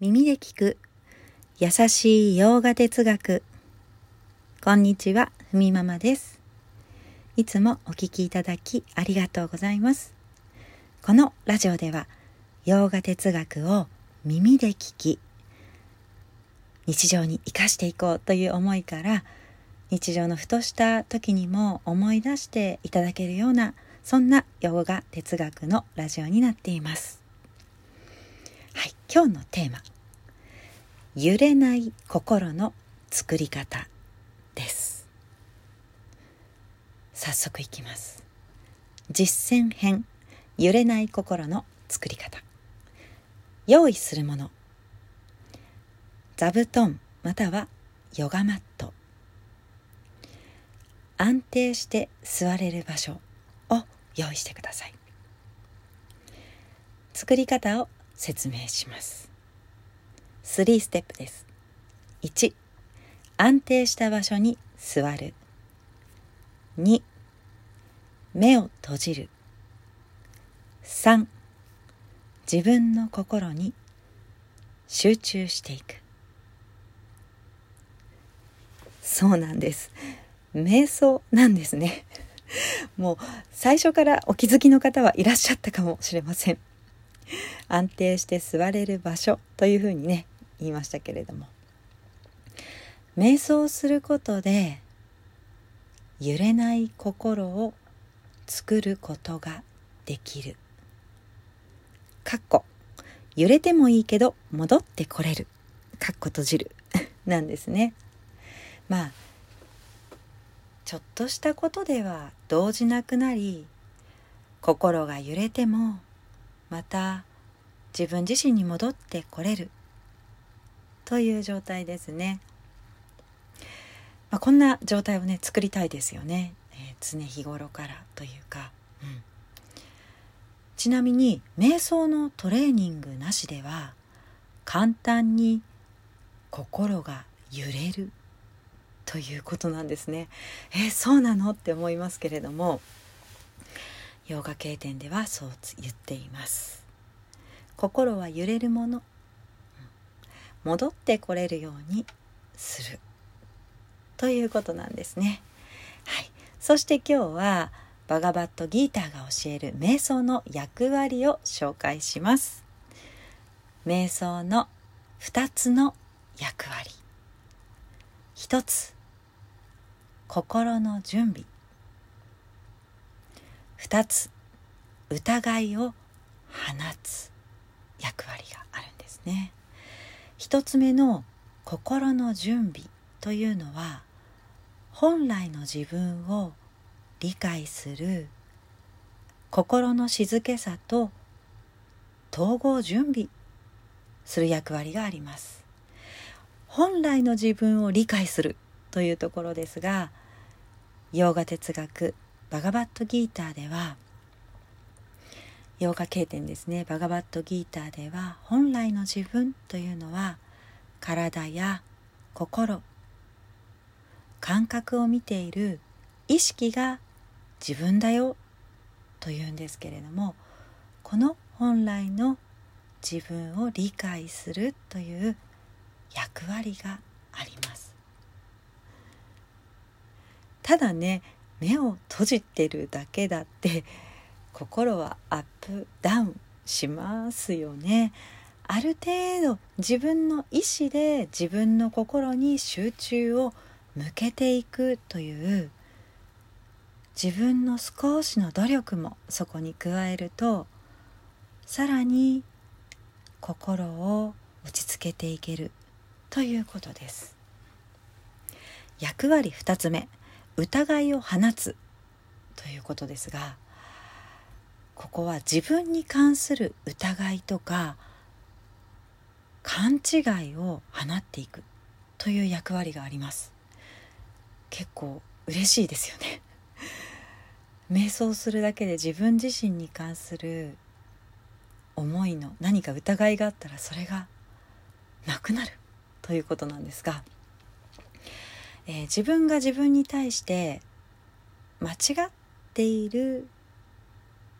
耳で聞く。優しい洋画哲学。こんにちはふみママです。いつもお聞きいただきありがとうございます。このラジオでは洋画哲学を耳で聞き日常に生かしていこうという思いから日常のふとした時にも思い出していただけるようなそんな洋画哲学のラジオになっています。はい、今日のテーマ。揺れない心の作り方です。早速いきます。実践編揺れない心の作り方。用意するもの。座布団またはヨガマット。安定して座れる場所を用意してください。作り方を説明します。3ステップです。1安定した場所に座る。2目を閉じる。3自分の心に集中していく。そうなんです。瞑想なんですね。もう最初からお気づきの方はいらっしゃったかもしれません。安定して座れる場所というふうにね言いましたけれども。瞑想することで揺れない心を作ることができる。かっこ揺れてもいいけど戻ってこれる。かっこ閉じる。なんですね。まあちょっとしたことでは動じなくなり心が揺れてもまた自分自身に戻ってこれる。という状態ですね。まあ、こんな状態をね作りたいですよね、えー、常日頃からというか、うん、ちなみに瞑想のトレーニングなしでは簡単に心が揺れるということなんですね。えー、そうなの？って思いますけれども。ヨガ経典ではそう言っています。心は揺れるもの。戻ってこれるようにする。ということなんですね。はい。そして今日はバガバットギーターが教える瞑想の役割を紹介します。瞑想の2つの役割。1つ心の準備。2つ。疑いを放つ。役割があるんですね。1つ目の心の準備というのは本来の自分を理解する心の静けさと統合準備する役割があります。本来の自分を理解するというところですが洋画哲学バガバットギーターではヨガ経典ですね。バガバットギーターでは本来の自分というのは体や心感覚を見ている意識が自分だよというんですけれどもこの本来の自分を理解するという役割があります。ただね目を閉じてるだけだって 心はアップダウンしますよね。ある程度自分の意思で自分の心に集中を向けていくという自分の少しの努力もそこに加えるとさらに心を落ち着けていけるということです役割2つ目疑いを放つ。ということですがここは自分に関する疑いとか勘違いを放っていく。という役割があります。結構嬉しいですよね。瞑想するだけで自分自身に関する思いの何か疑いがあったらそれがなくなる。ということなんですがえー、自分が自分に対して間違っている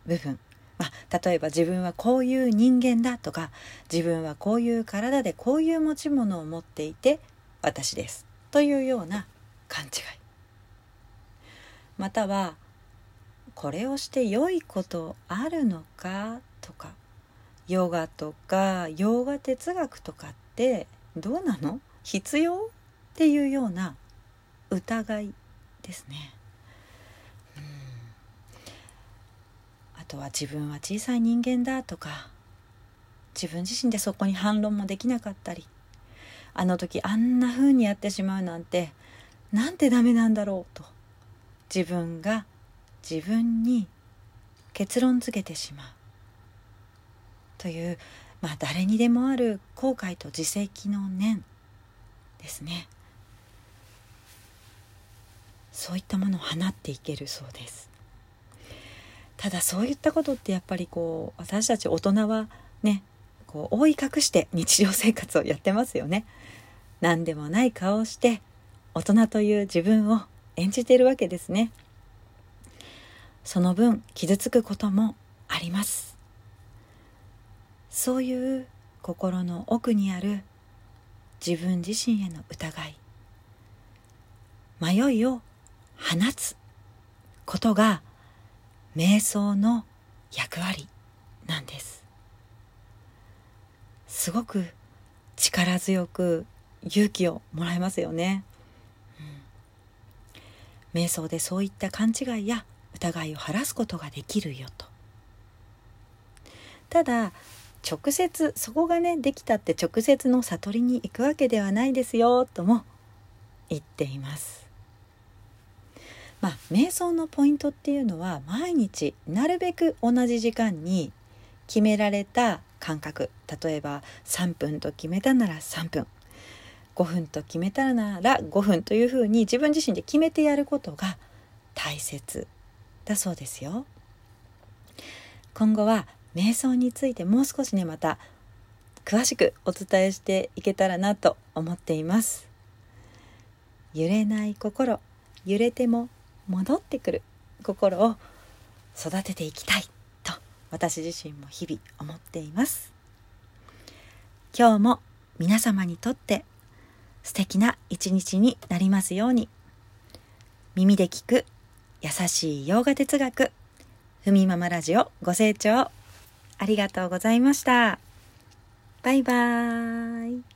部分。まあ、例えば自分はこういう人間だとか自分はこういう体でこういう持ち物を持っていて私です。というような勘違い。またはこれをして良いことあるのかとかヨガとかヨガ哲学とかってどうなの？必要？っていうような疑いですね。あとは自分は小さい人間だとか自分自身でそこに反論もできなかったりあの時あんな風にやってしまうなんてなんてダメなんだろうと自分が自分に結論付けてしまう。という、まあ、誰にでもある後悔と自責の念ですね。そういったものを放っていけるそうです。ただそういったことってやっぱりこう私たち大人はねこう覆い隠して日常生活をやってますよね。何でもない顔をして大人という自分を演じているわけですね。その分傷つくこともあります。そういう心の奥にある自分自身への疑い。迷いを放つことが瞑想の役割なんです。すごく力強く勇気をもらえますよね、うん、瞑想でそういった勘違いや疑いを晴らすことができるよと。ただ直接そこがねできたって直接の悟りに行くわけではないですよとも言っています。まあ瞑想のポイントっていうのは毎日なるべく同じ時間に決められた間隔例えば3分と決めたなら3分。5分と決めたなら5分というふうに自分自身で決めてやることが大切だそうですよ。今後は瞑想についてもう少しねまた詳しくお伝えしていけたらなと思っています。揺れない心。揺れても戻ってくる心を育てていきたいと私自身も日々思っています今日も皆様にとって素敵な一日になりますように耳で聞く優しい洋画哲学ふみママラジオご清聴ありがとうございました。バイバーイ。